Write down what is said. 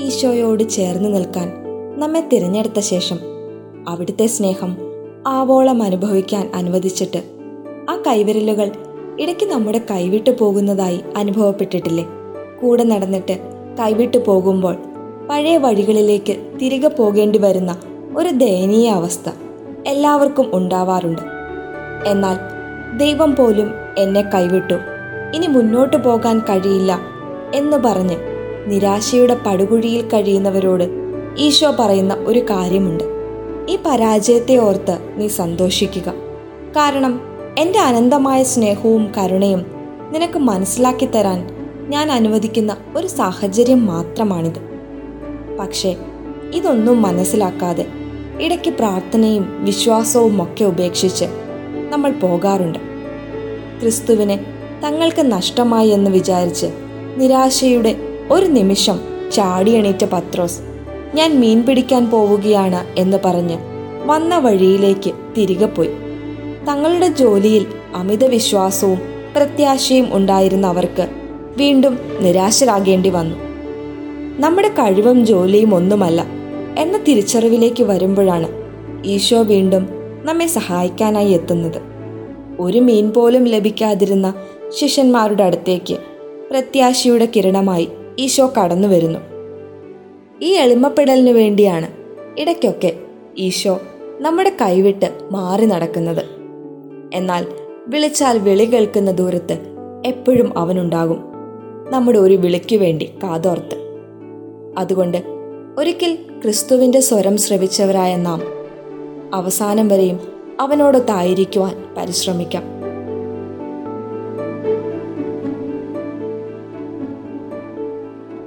ഈശോയോട് ചേർന്ന് നിൽക്കാൻ നമ്മെ തിരഞ്ഞെടുത്ത ശേഷം അവിടുത്തെ സ്നേഹം ആവോളം അനുഭവിക്കാൻ അനുവദിച്ചിട്ട് ആ കൈവിരലുകൾ ഇടയ്ക്ക് നമ്മുടെ കൈവിട്ടു പോകുന്നതായി അനുഭവപ്പെട്ടിട്ടില്ലേ? കൂടെ നടന്നിട്ട് കൈവിട്ടു പോകുമ്പോൾ പഴയ വഴികളിലേക്ക് തിരികെ പോകേണ്ടി വരുന്ന ഒരു ദയനീയ അവസ്ഥ എല്ലാവർക്കും ഉണ്ടാവാറുണ്ട്. എന്നാൽ ദൈവം പോലും എന്നെ കൈവിട്ടു. ഇനി മുന്നോട്ട് പോകാൻ കഴിയില്ല എന്ന് പറഞ്ഞ് നിരാശയുടെ പടുകുഴിയിൽ കഴിയുന്നവരോട് ഈശോ പറയുന്ന ഒരു കാര്യമുണ്ട്. ഈ പരാജയത്തെ ഓർത്ത് നീ സന്തോഷിക്കുക. കാരണം എന്റെ അനന്തമായ സ്നേഹവും കരുണയും നിനക്ക് മനസ്സിലാക്കി തരാൻ ഞാൻ അനുവദിക്കുന്ന ഒരു സാഹചര്യം മാത്രമാണിത്. പക്ഷേ ഇതൊന്നും മനസ്സിലാക്കാതെ ഇടയ്ക്ക് പ്രാർത്ഥനയും വിശ്വാസവും ഒക്കെ ഉപേക്ഷിച്ച് നമ്മൾ പോകാറുണ്ട്. ക്രിസ്തുവിനെ തങ്ങൾക്ക് നഷ്ടമായി എന്ന് വിചാരിച്ച് നിരാശയുടെ ഒരു നിമിഷം ചാടിയണീറ്റ പത്രോസ് ഞാൻ മീൻ പിടിക്കാൻ പോവുകയാണ് എന്ന് പറഞ്ഞ് വന്ന വഴിയിലേക്ക് തിരികെ പോയി. തങ്ങളുടെ ജോലിയിൽ അമിത വിശ്വാസവും പ്രത്യാശയും ഉണ്ടായിരുന്ന അവർക്ക് വീണ്ടും നിരാശരാകേണ്ടി വന്നു. നമ്മുടെ കഴിവും ജോലിയും ഒന്നുമല്ല എന്ന തിരിച്ചറിവിലേക്ക് വരുമ്പോഴാണ് ഈശോ വീണ്ടും നമ്മെ സഹായിക്കാനായി എത്തുന്നത്. ഒരു മീൻ പോലും ലഭിക്കാതിരുന്ന ശിഷ്യന്മാരുടെ അടുത്തേക്ക് പ്രത്യാശയുടെ കിരണമായി ഈശോ കടന്നു വരുന്നു. ഈ എളിമപ്പെടലിനു വേണ്ടിയാണ് ഇടയ്ക്കൊക്കെ ഈശോ നമ്മുടെ കൈവിട്ട് മാറി നടക്കുന്നത്. എന്നാൽ വിളിച്ചാൽ വിളി കേൾക്കുന്ന ദൂരത്ത് എപ്പോഴും അവനുണ്ടാകും. നമ്മുടെ ഒരു വിളിക്കു വേണ്ടി കാതോർത്ത്. അതുകൊണ്ട് ഒരിക്കൽ ക്രിസ്തുവിന്റെ സ്വരം ശ്രവിച്ചവരായ നാം അവസാനം വരെയും അവനോടൊത്തായിരിക്കുവാൻ പരിശ്രമിക്കാം.